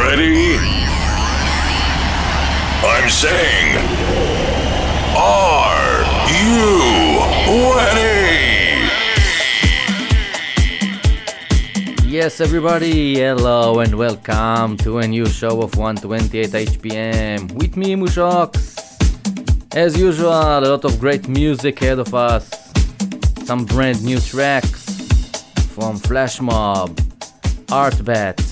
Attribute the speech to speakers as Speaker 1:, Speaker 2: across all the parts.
Speaker 1: ready? I'm saying, are you ready?
Speaker 2: Yes, everybody, hello and welcome to a new show of 128 HPM with me, Mushox. As usual, a lot of great music ahead of us, some brand new tracks from Flashmob, Artbat,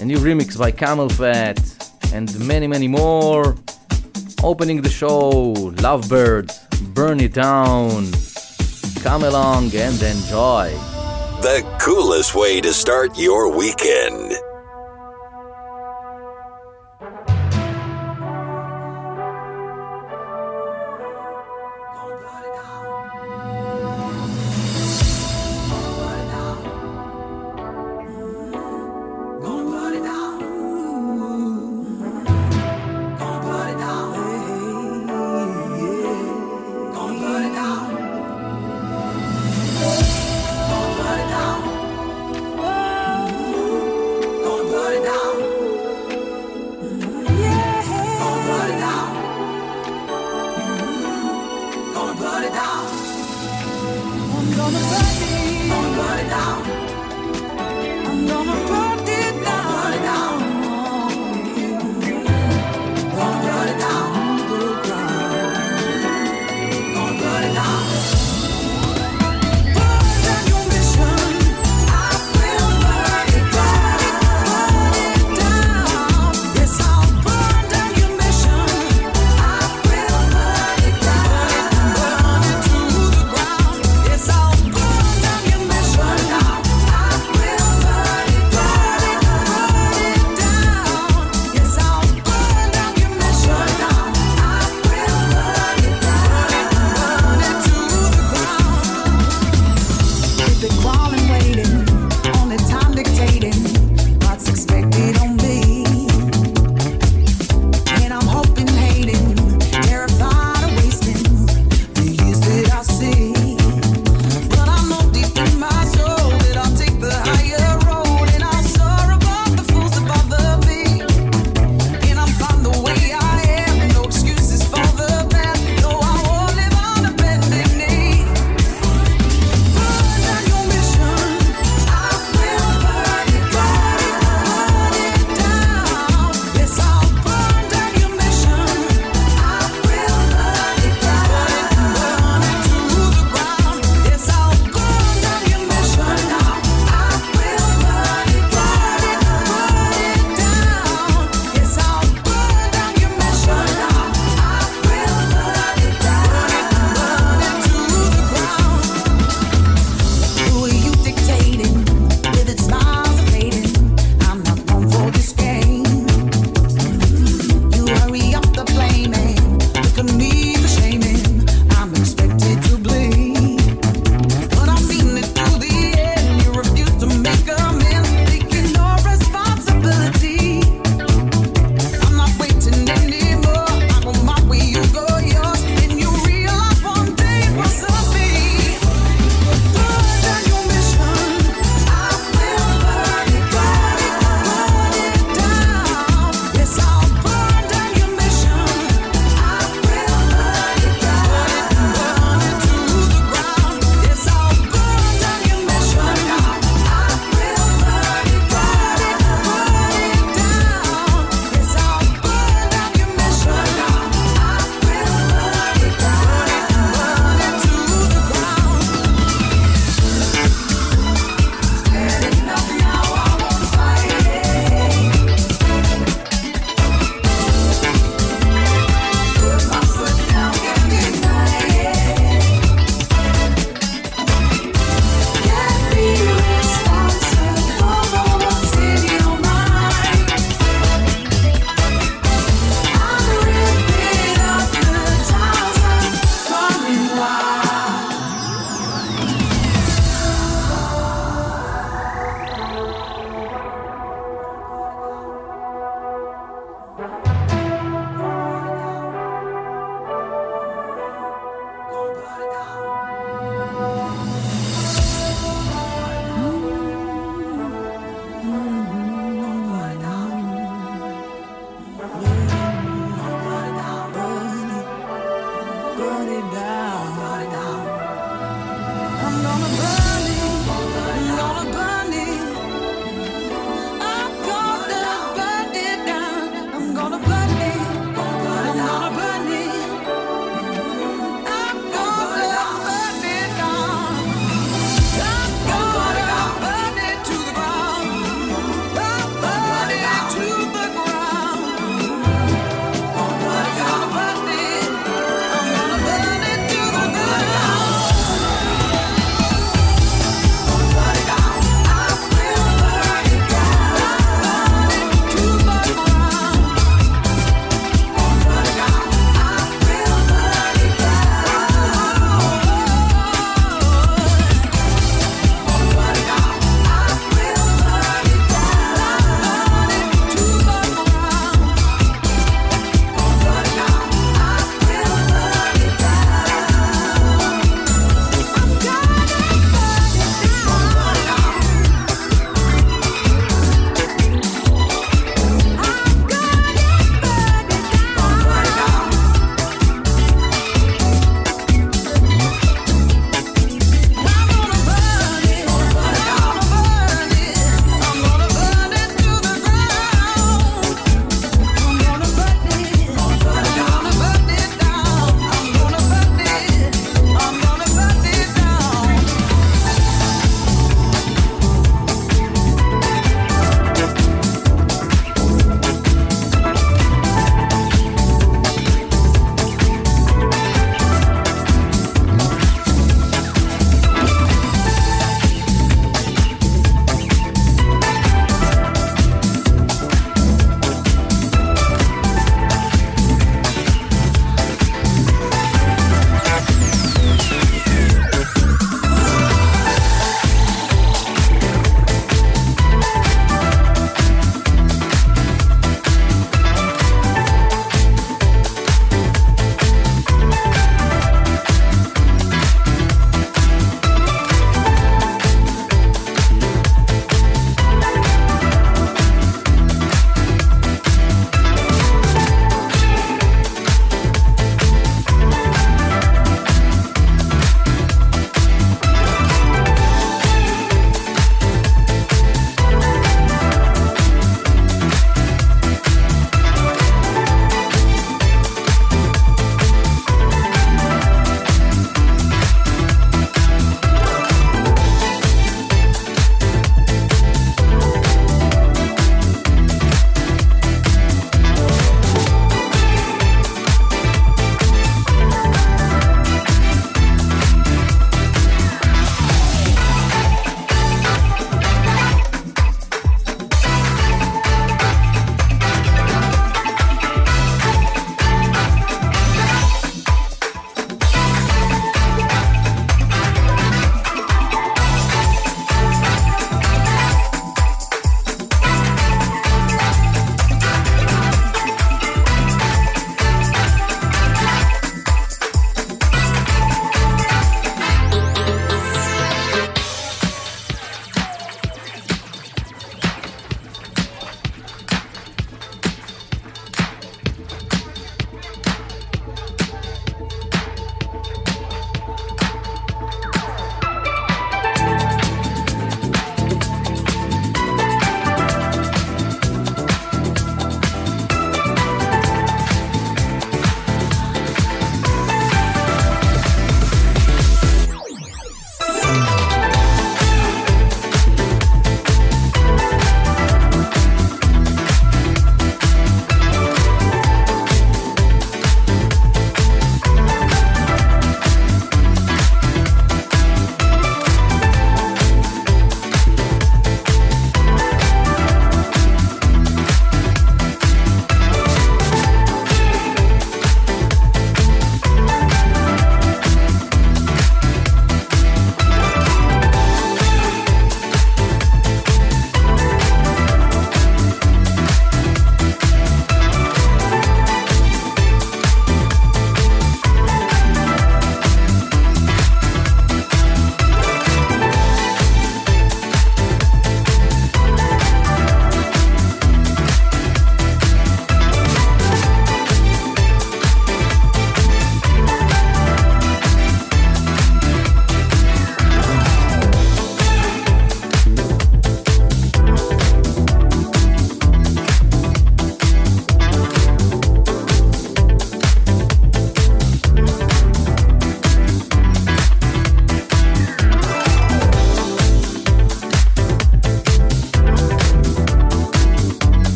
Speaker 2: a new remix by Camelphat, and many, many more. Opening the show, Lovebirds, Burn It Down. Come along and enjoy.
Speaker 1: The coolest way to start your weekend.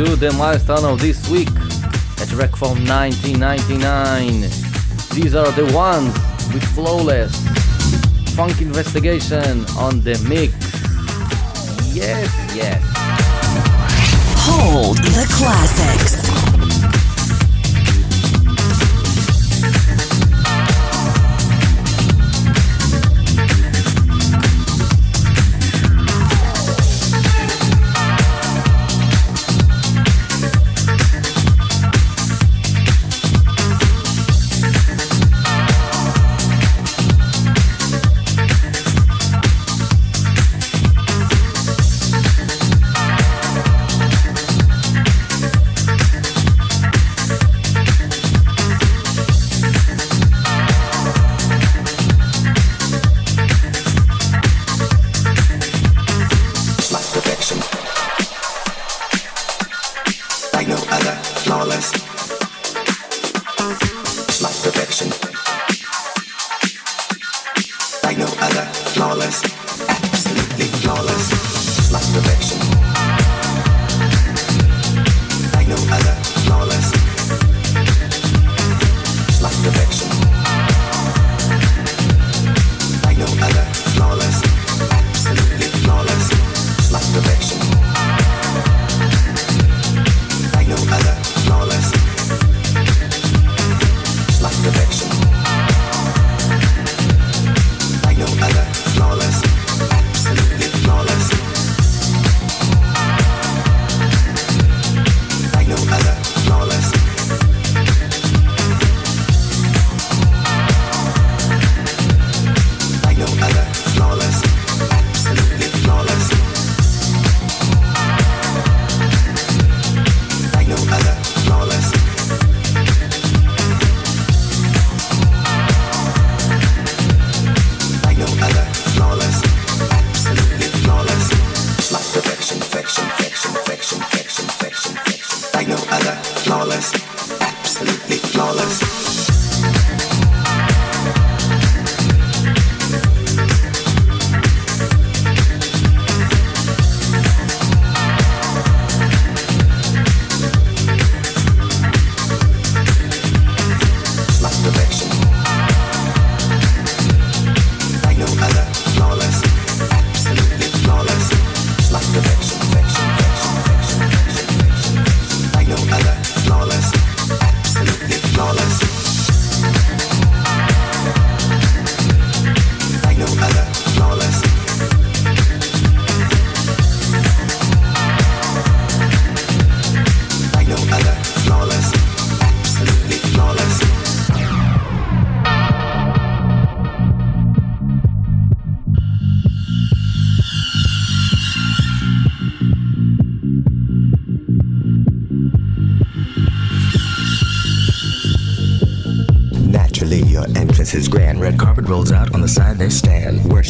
Speaker 2: To the milestone of this week, a track from 1999. These are the ones with Flawless, Phunk Investigation on the mix. Yes, yes.
Speaker 3: Hold the classics.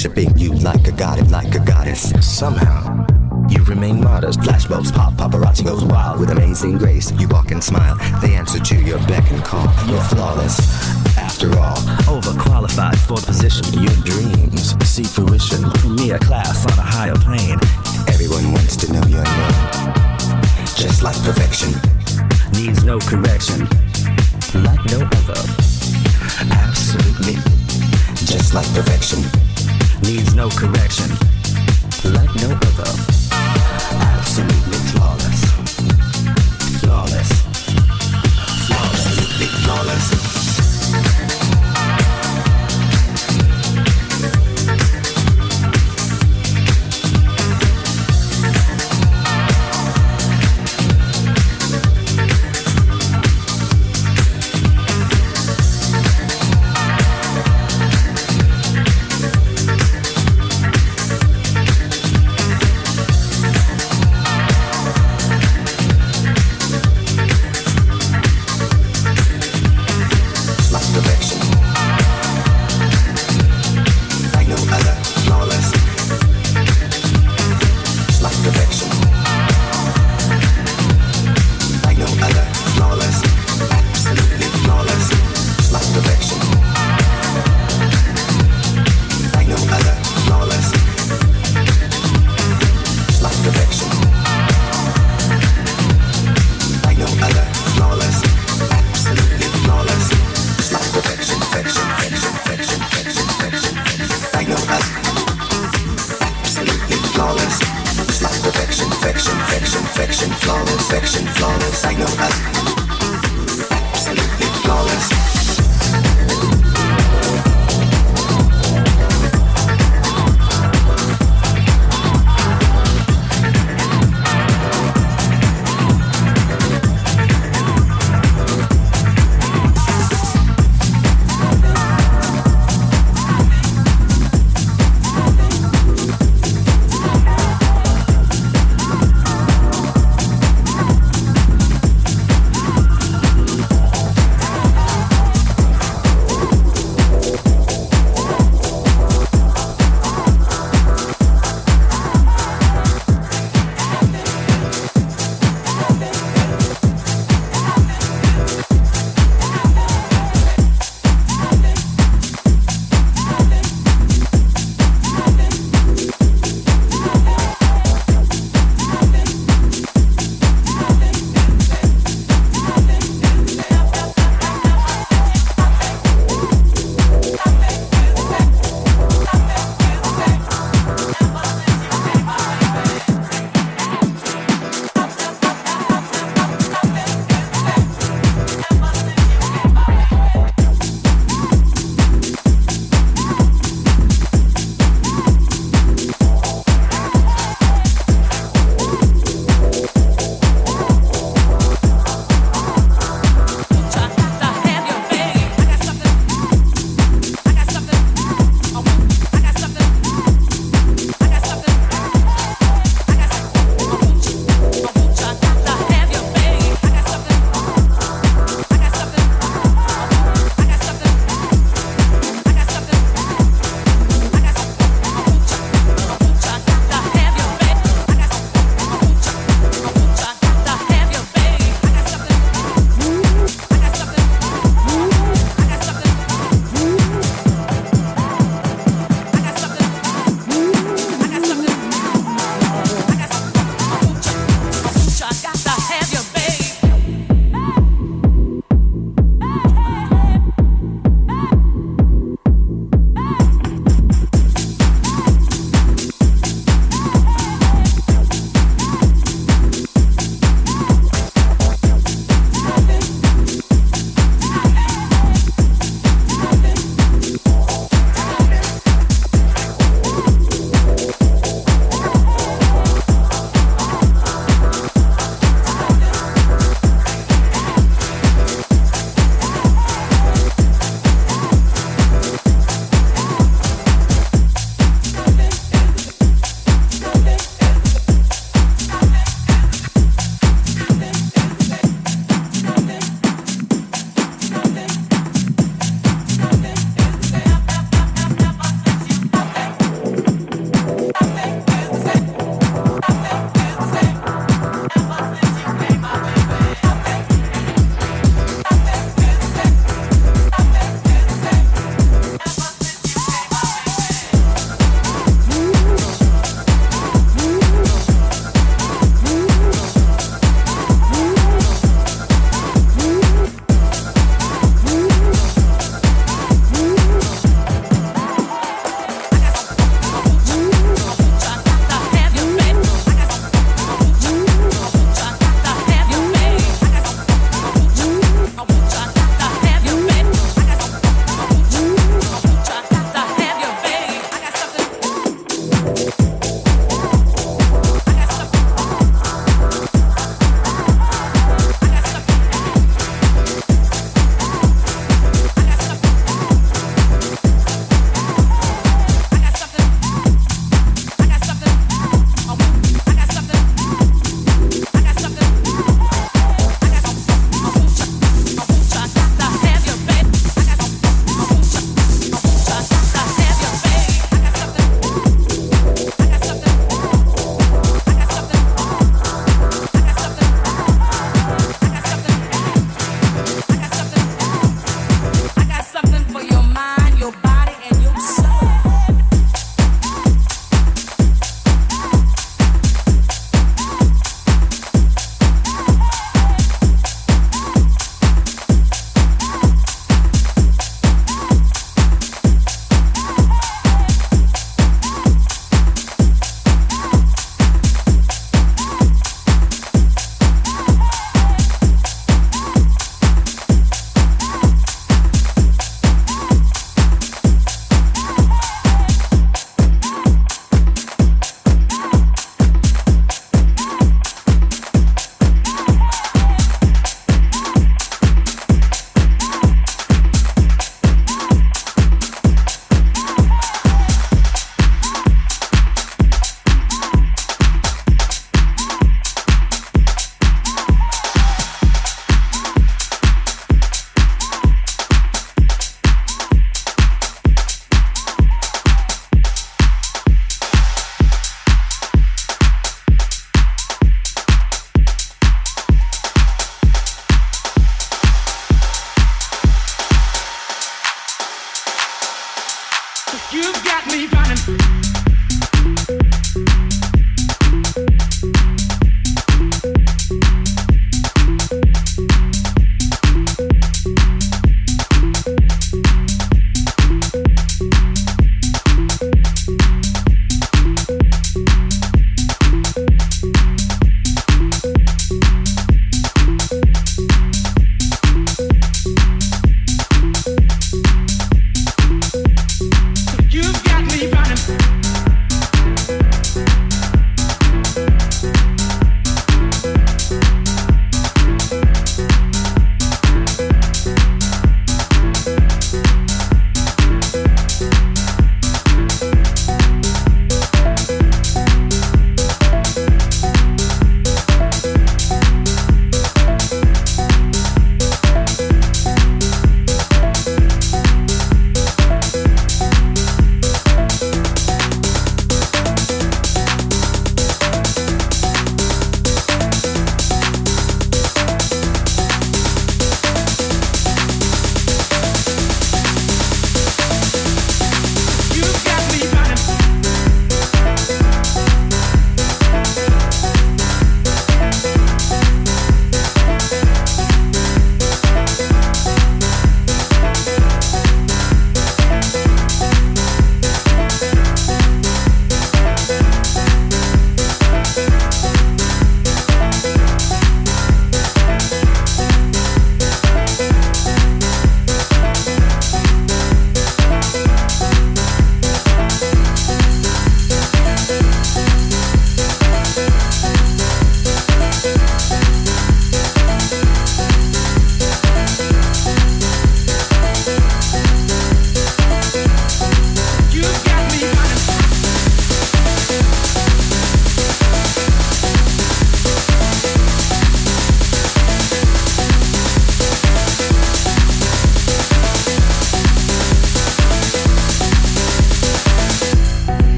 Speaker 4: Worshipping you like a god, like a goddess.
Speaker 5: Somehow, you remain modest.
Speaker 4: Flashbulbs pop, paparazzi goes wild with amazing grace. You walk and smile, they answer to your beck and call. You're flawless, after all.
Speaker 5: Overqualified for the position. Your dreams see fruition. Me a class on a higher plane.
Speaker 4: Everyone wants to know your name. Just like perfection.
Speaker 5: Needs no correction. Like no other. Absolutely.
Speaker 4: Just like perfection
Speaker 5: needs no correction, like no other.
Speaker 4: Absolutely flawless.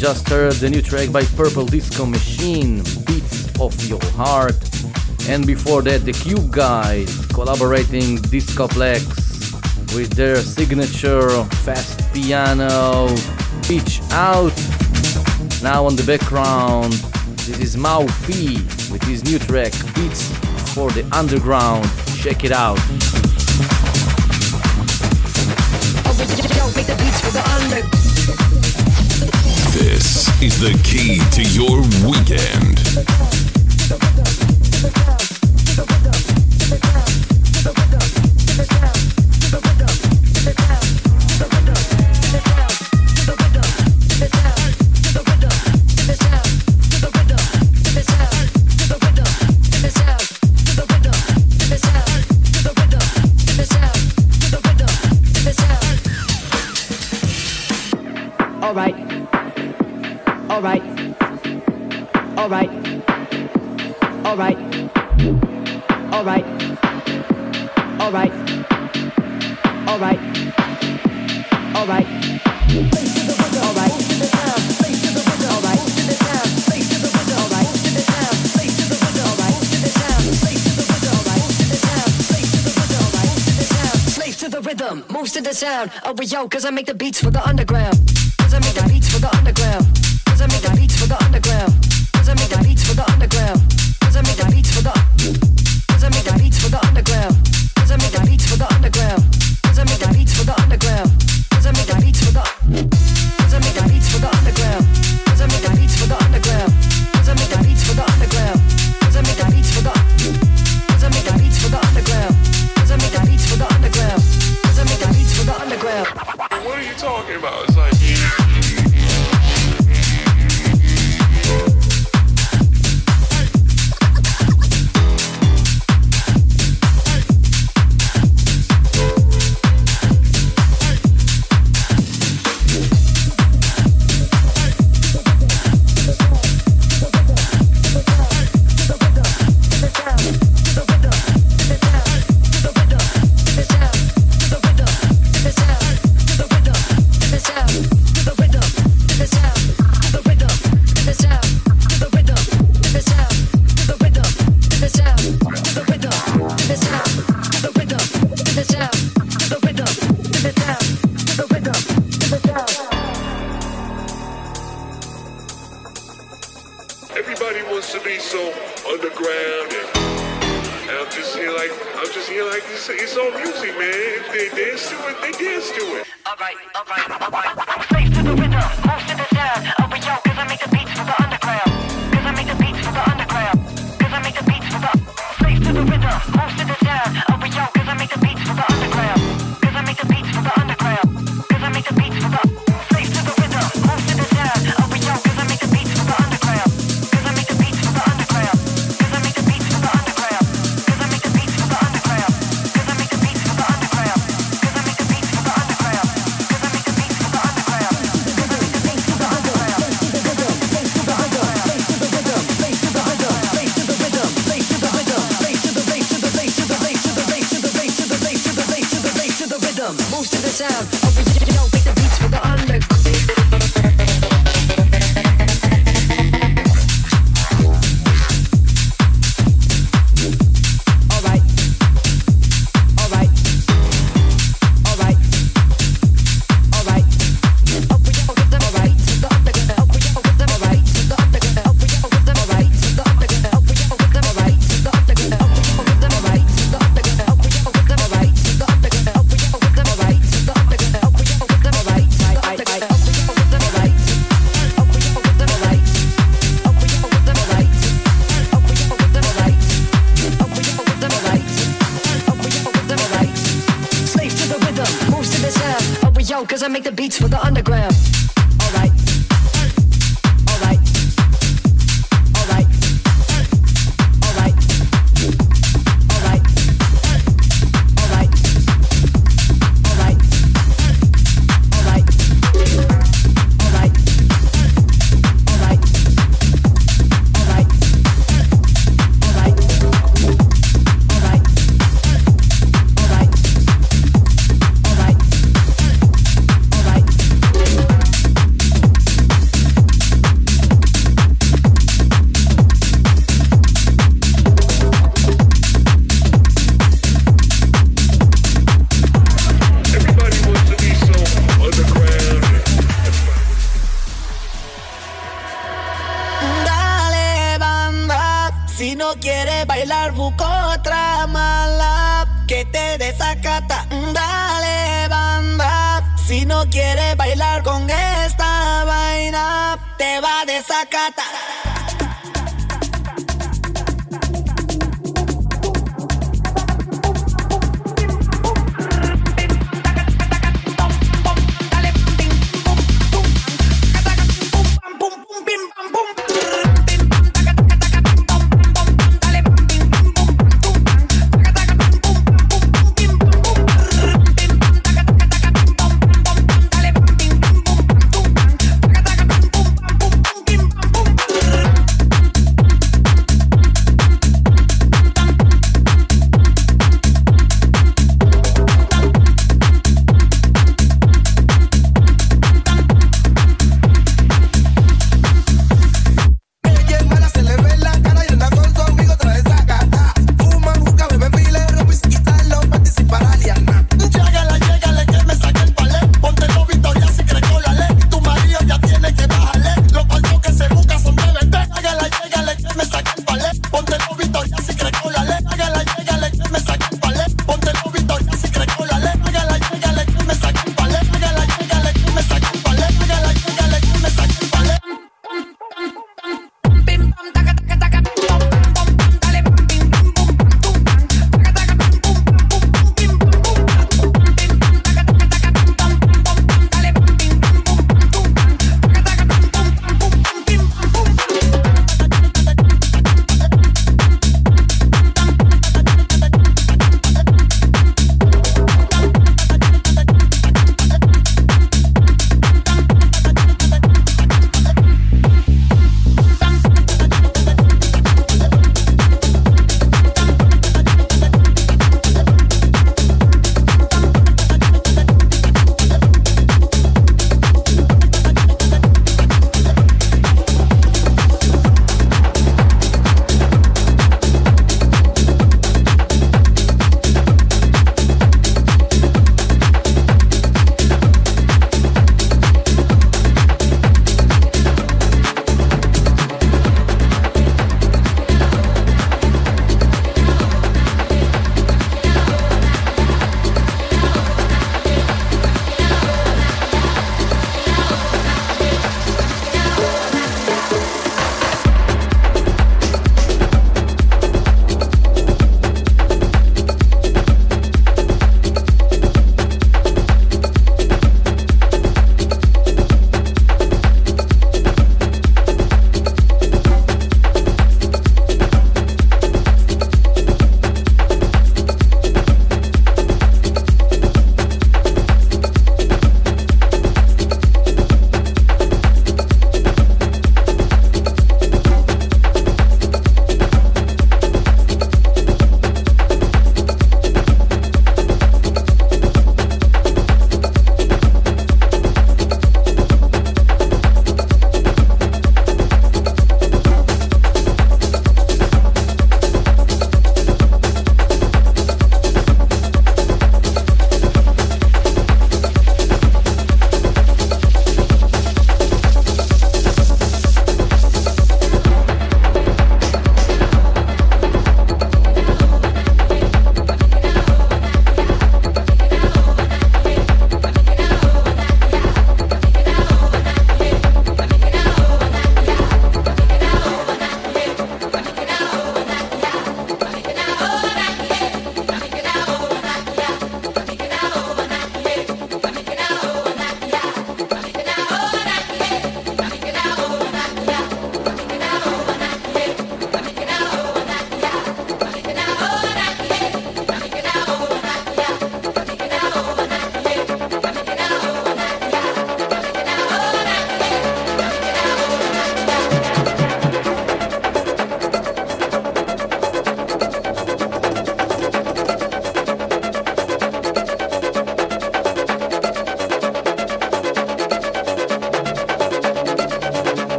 Speaker 2: just heard the new track by Purple Disco Machine, Beats of Your Heart. And before that, the Cube Guys collaborating Discoplex with their signature fast piano, Pitch Out. Now on the background, this is Mau P with his new track, Beats for the Underground. Check it out.
Speaker 6: Oh, yo,
Speaker 7: yo, this
Speaker 6: is the key to your weekend. Alright. Alright. Alright. Alright. Alright. Alright. Alright. to the rhythm, moves to the sound. Oh, yo, cause I make the beats for the underground.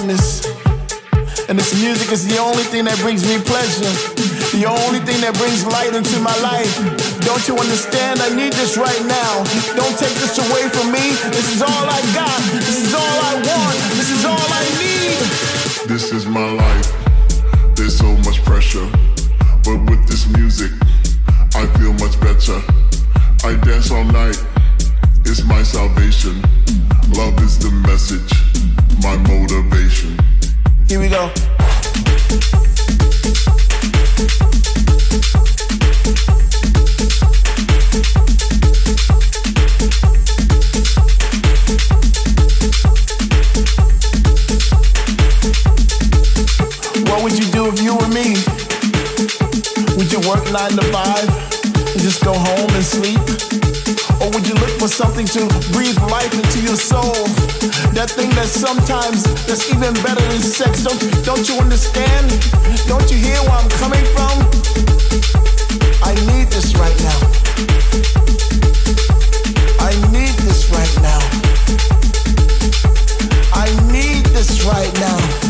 Speaker 8: And
Speaker 7: this music is the
Speaker 8: only thing that brings me pleasure. The only thing that brings light into my life. Don't you understand? I need this right now. Don't take this away from me. This is all I got. This is all I want. This is all I need.
Speaker 7: This is my life. There's so much pressure. But with this music, I feel much better. I dance all night is my salvation. Love is the message, my motivation.
Speaker 8: Here we go. nine to five and just go home and sleep? Or would you look for something to breathe life into your soul? That thing that sometimes that's even better than sex. Don't don't you understand? Don't you hear where I'm coming from? I need this right now. I need this right now. I need this right now.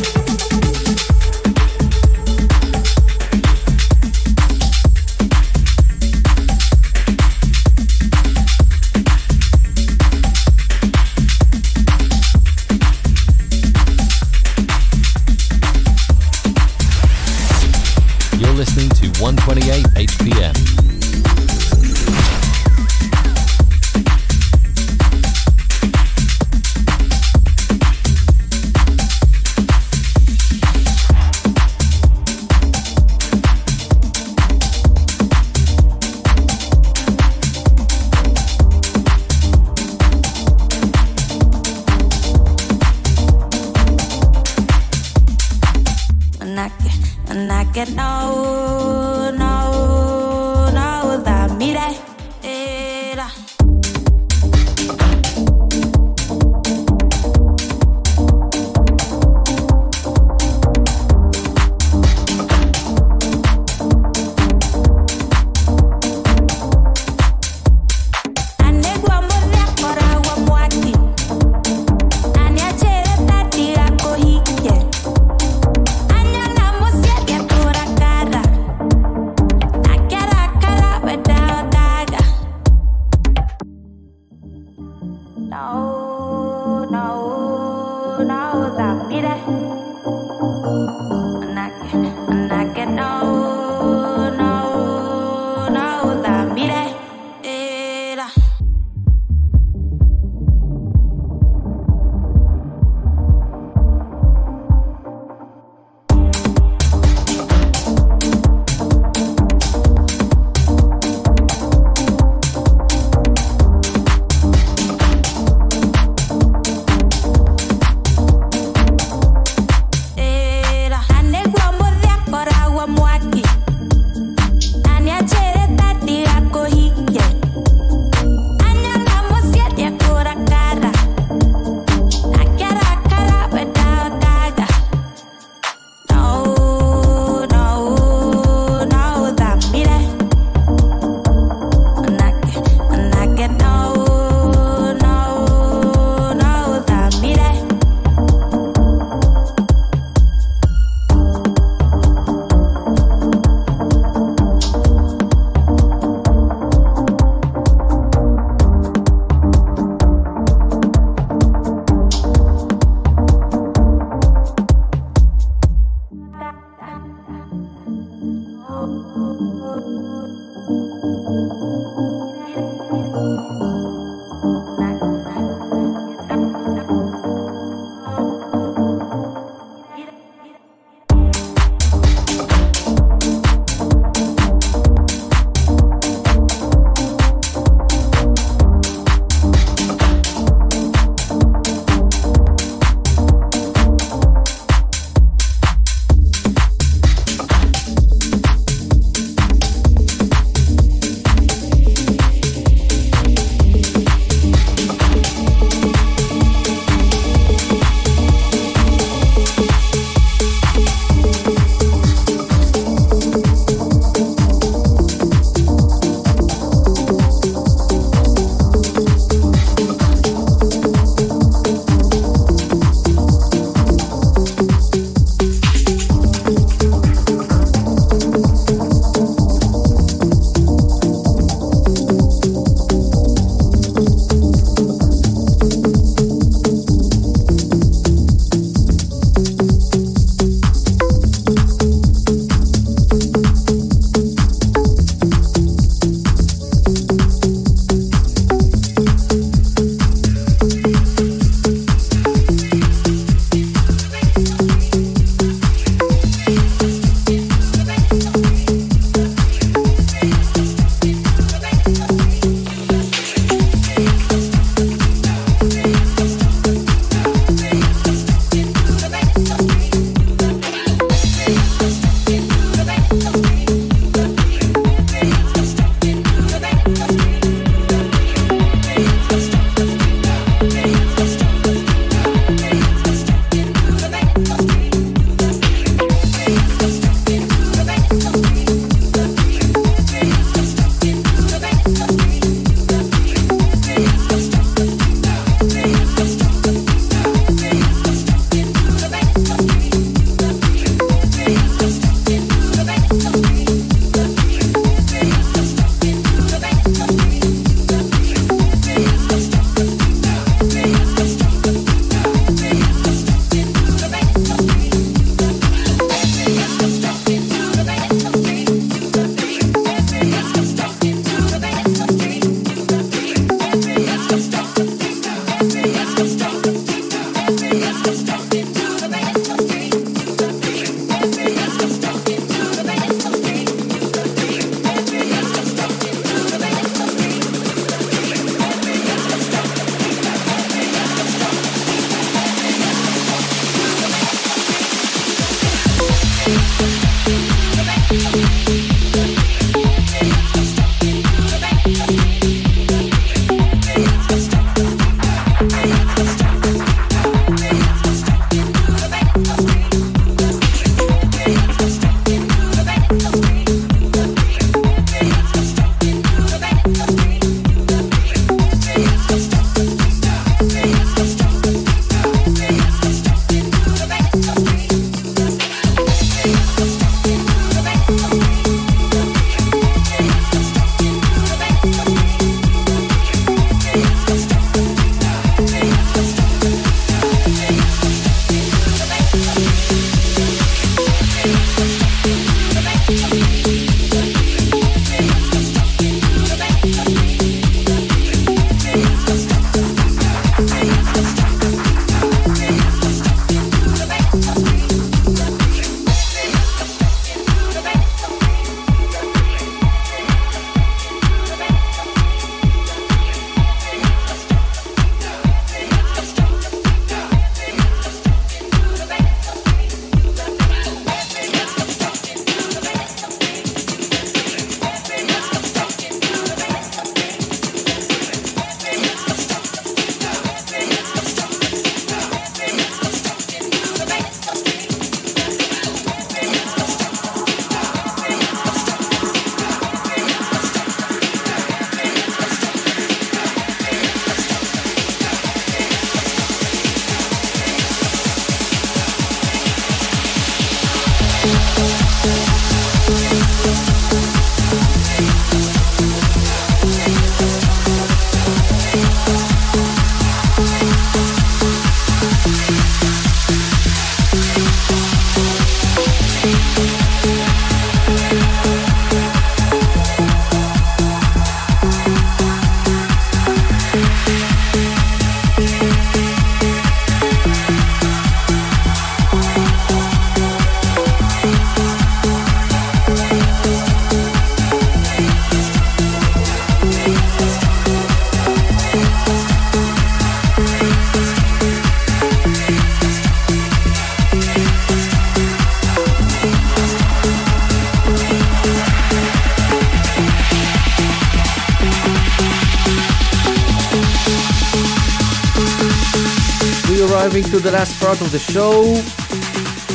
Speaker 2: The show.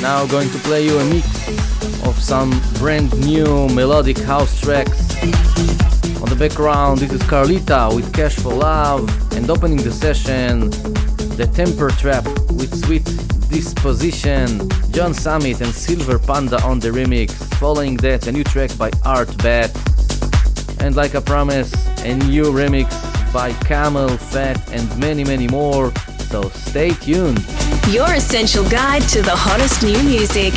Speaker 2: Now going to play you a mix of some brand new melodic house tracks. On the background, this is Carlita with Cash for Love, and opening the session, the Temper Trap with Sweet Disposition, John Summit and Silver Panda on the remix. Following that, a new track by ARTBAT, and like I promised, a new remix by Camelphat, and many, many more. So stay tuned.
Speaker 9: Your essential guide to the hottest new music.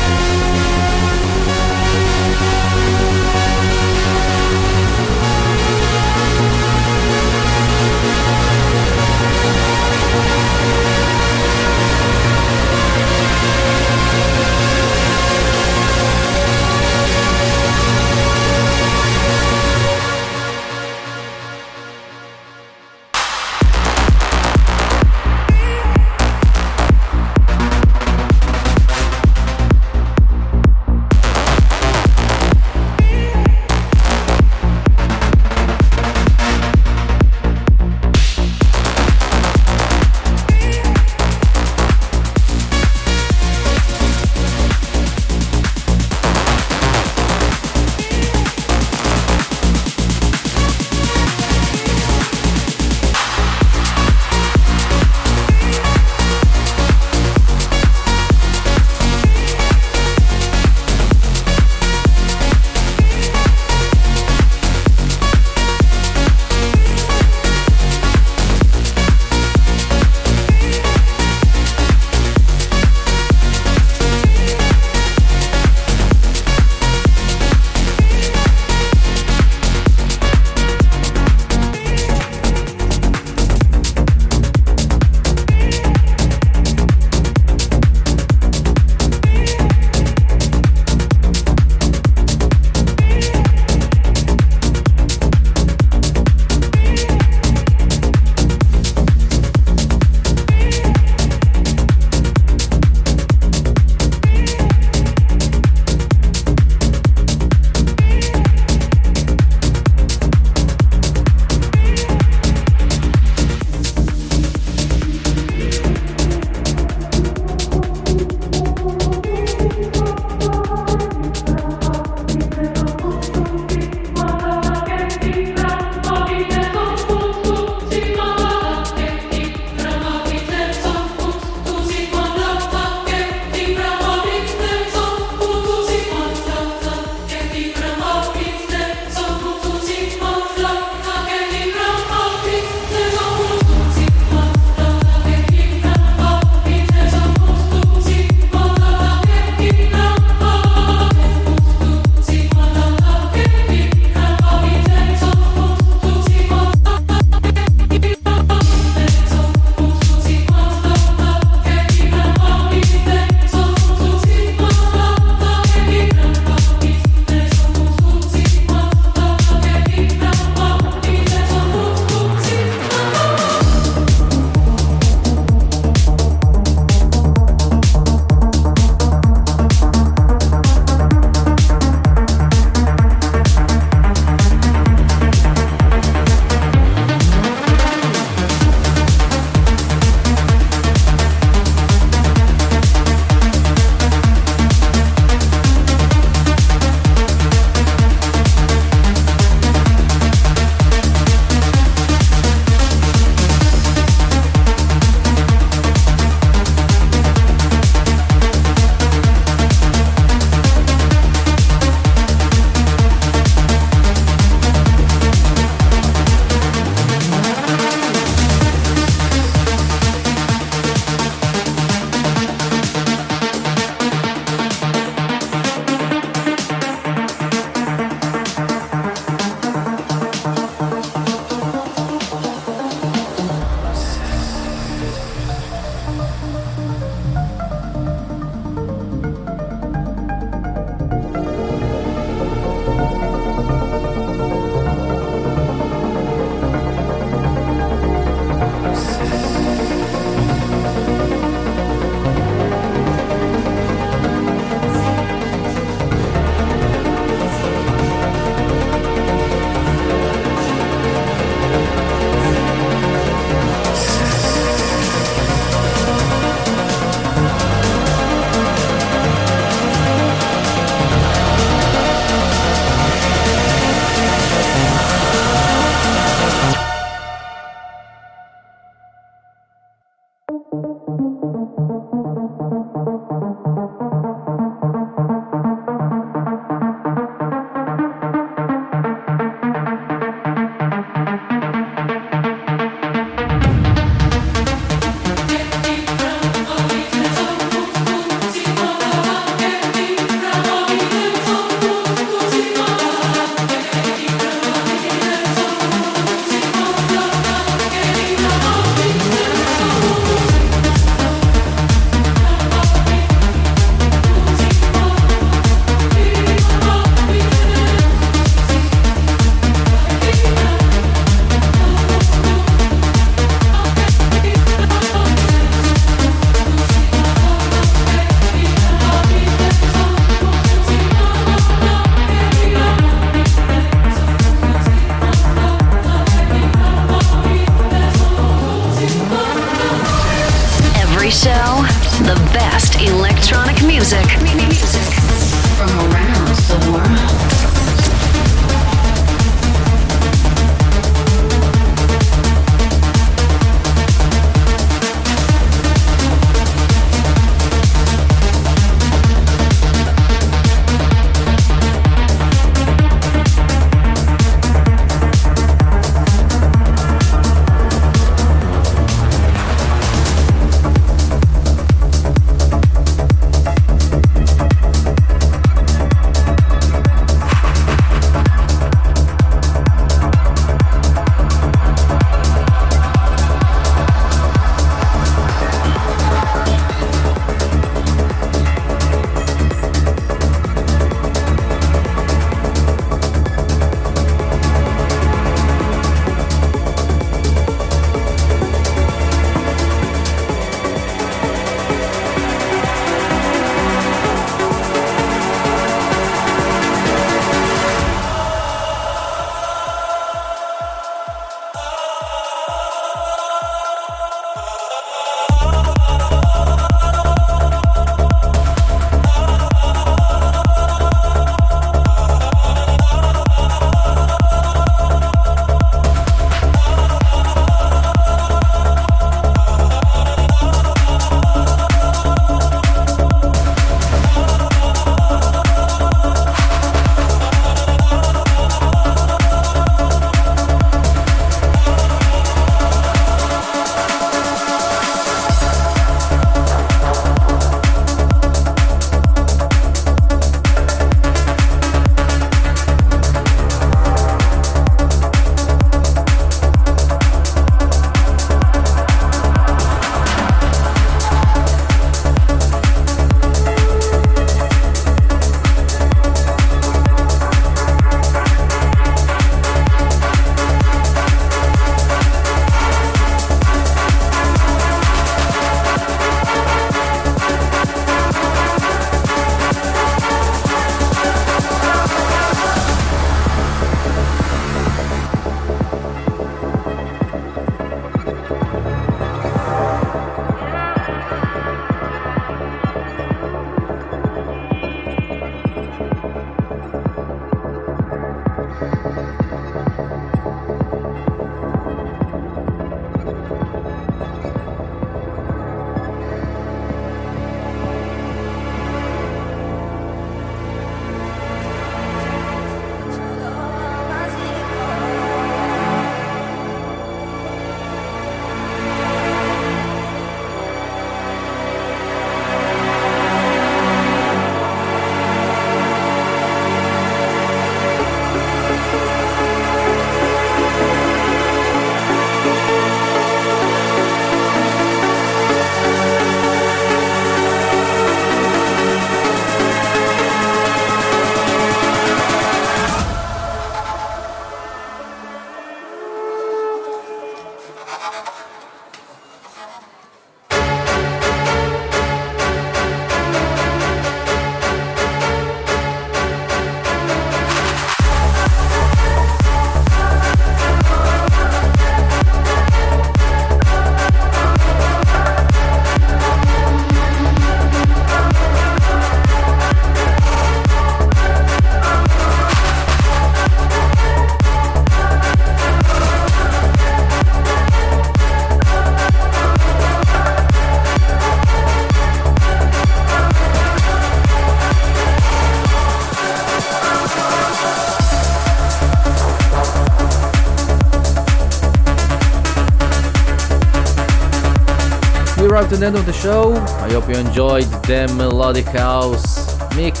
Speaker 10: The end of the show. I hope you enjoyed the melodic house mix.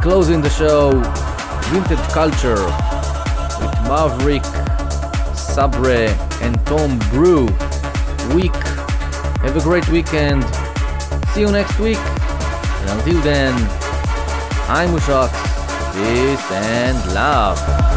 Speaker 10: Closing the show, Vintage Culture with Maverick, Sabre, and Tom Breu. Weak. Have a great weekend. See you next week. And until then, I'm Mushok. Peace and love.